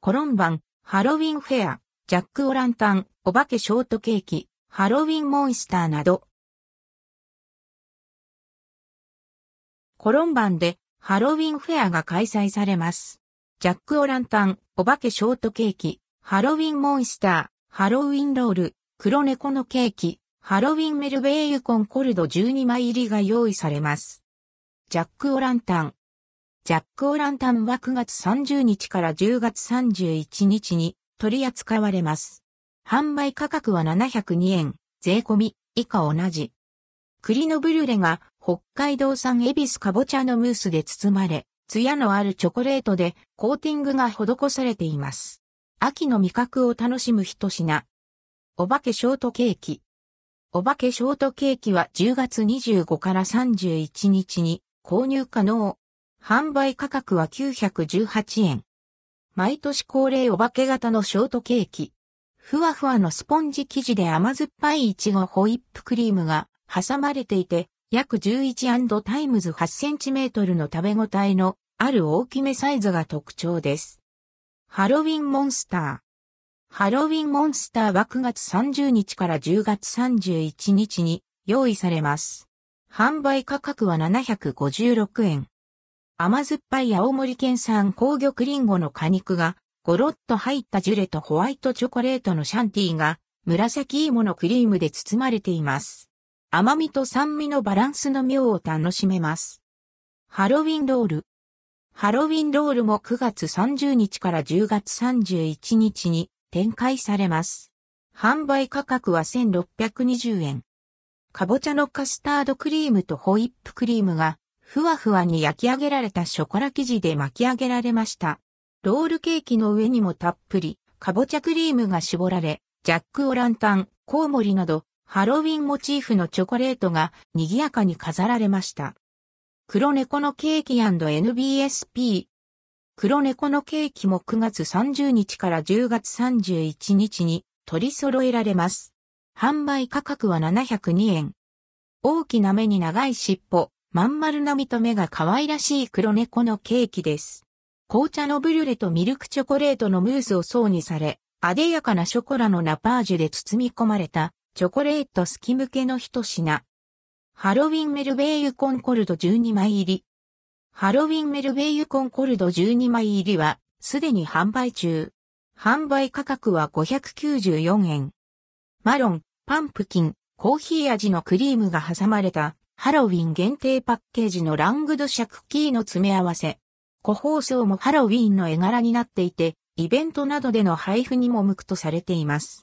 コロンバン、ハロウィンフェア、ジャックオランタン、お化けショートケーキ、ハロウィンモンスターなど。コロンバンでハロウィンフェアが開催されます。ジャックオランタン、お化けショートケーキ、ハロウィンモンスター、ハロウィンロール、黒猫のケーキ、ハロウィンメルベーユコンコルド12枚入りが用意されます。ジャックオランタン。ジャックオランタンは9月30日から10月31日に取り扱われます。販売価格は702円、税込み、以下同じ。栗のブリュレが北海道産エビスかぼちゃのムースで包まれ、ツヤのあるチョコレートでコーティングが施されています。秋の味覚を楽しむ一品。お化けショートケーキ。お化けショートケーキは10月25から31日に購入可能。販売価格は918円。毎年恒例お化け型のショートケーキ。ふわふわのスポンジ生地で甘酸っぱいイチゴホイップクリームが挟まれていて、約11 times 8センチメートルの食べ応えのある大きめサイズが特徴です。ハロウィンモンスター。ハロウィンモンスターは9月30日から10月31日に用意されます。販売価格は756円。甘酸っぱい青森県産紅玉リンゴの果肉がゴロッと入ったジュレとホワイトチョコレートのシャンティーが紫芋のクリームで包まれています。甘みと酸味のバランスの妙を楽しめます。ハロウィンロール。ハロウィンロールも9月30日から10月31日に展開されます。販売価格は1620円。かぼちゃのカスタードクリームとホイップクリームがふわふわに焼き上げられたショコラ生地で巻き上げられました。ロールケーキの上にもたっぷり、かぼちゃクリームが絞られ、ジャックオランタン、コウモリなど、ハロウィンモチーフのチョコレートが賑やかに飾られました。黒猫のケーキ &NBSP 黒猫のケーキも9月30日から10月31日に取り揃えられます。販売価格は702円。大きな目に長い尻尾、まん丸な見た目が可愛らしい黒猫のケーキです。紅茶のブリュレとミルクチョコレートのムースを層にされ、あでやかなショコラのナパージュで包み込まれたチョコレート好き向けの一品。ハロウィンメルベーユコンコルド12枚入り。ハロウィンメルベイユコンコルド12枚入りは、すでに販売中。販売価格は594円。マロン、パンプキン、コーヒー味のクリームが挟まれた、ハロウィン限定パッケージのラングドシャクキーの詰め合わせ。個包装もハロウィンの絵柄になっていて、イベントなどでの配布にも向くとされています。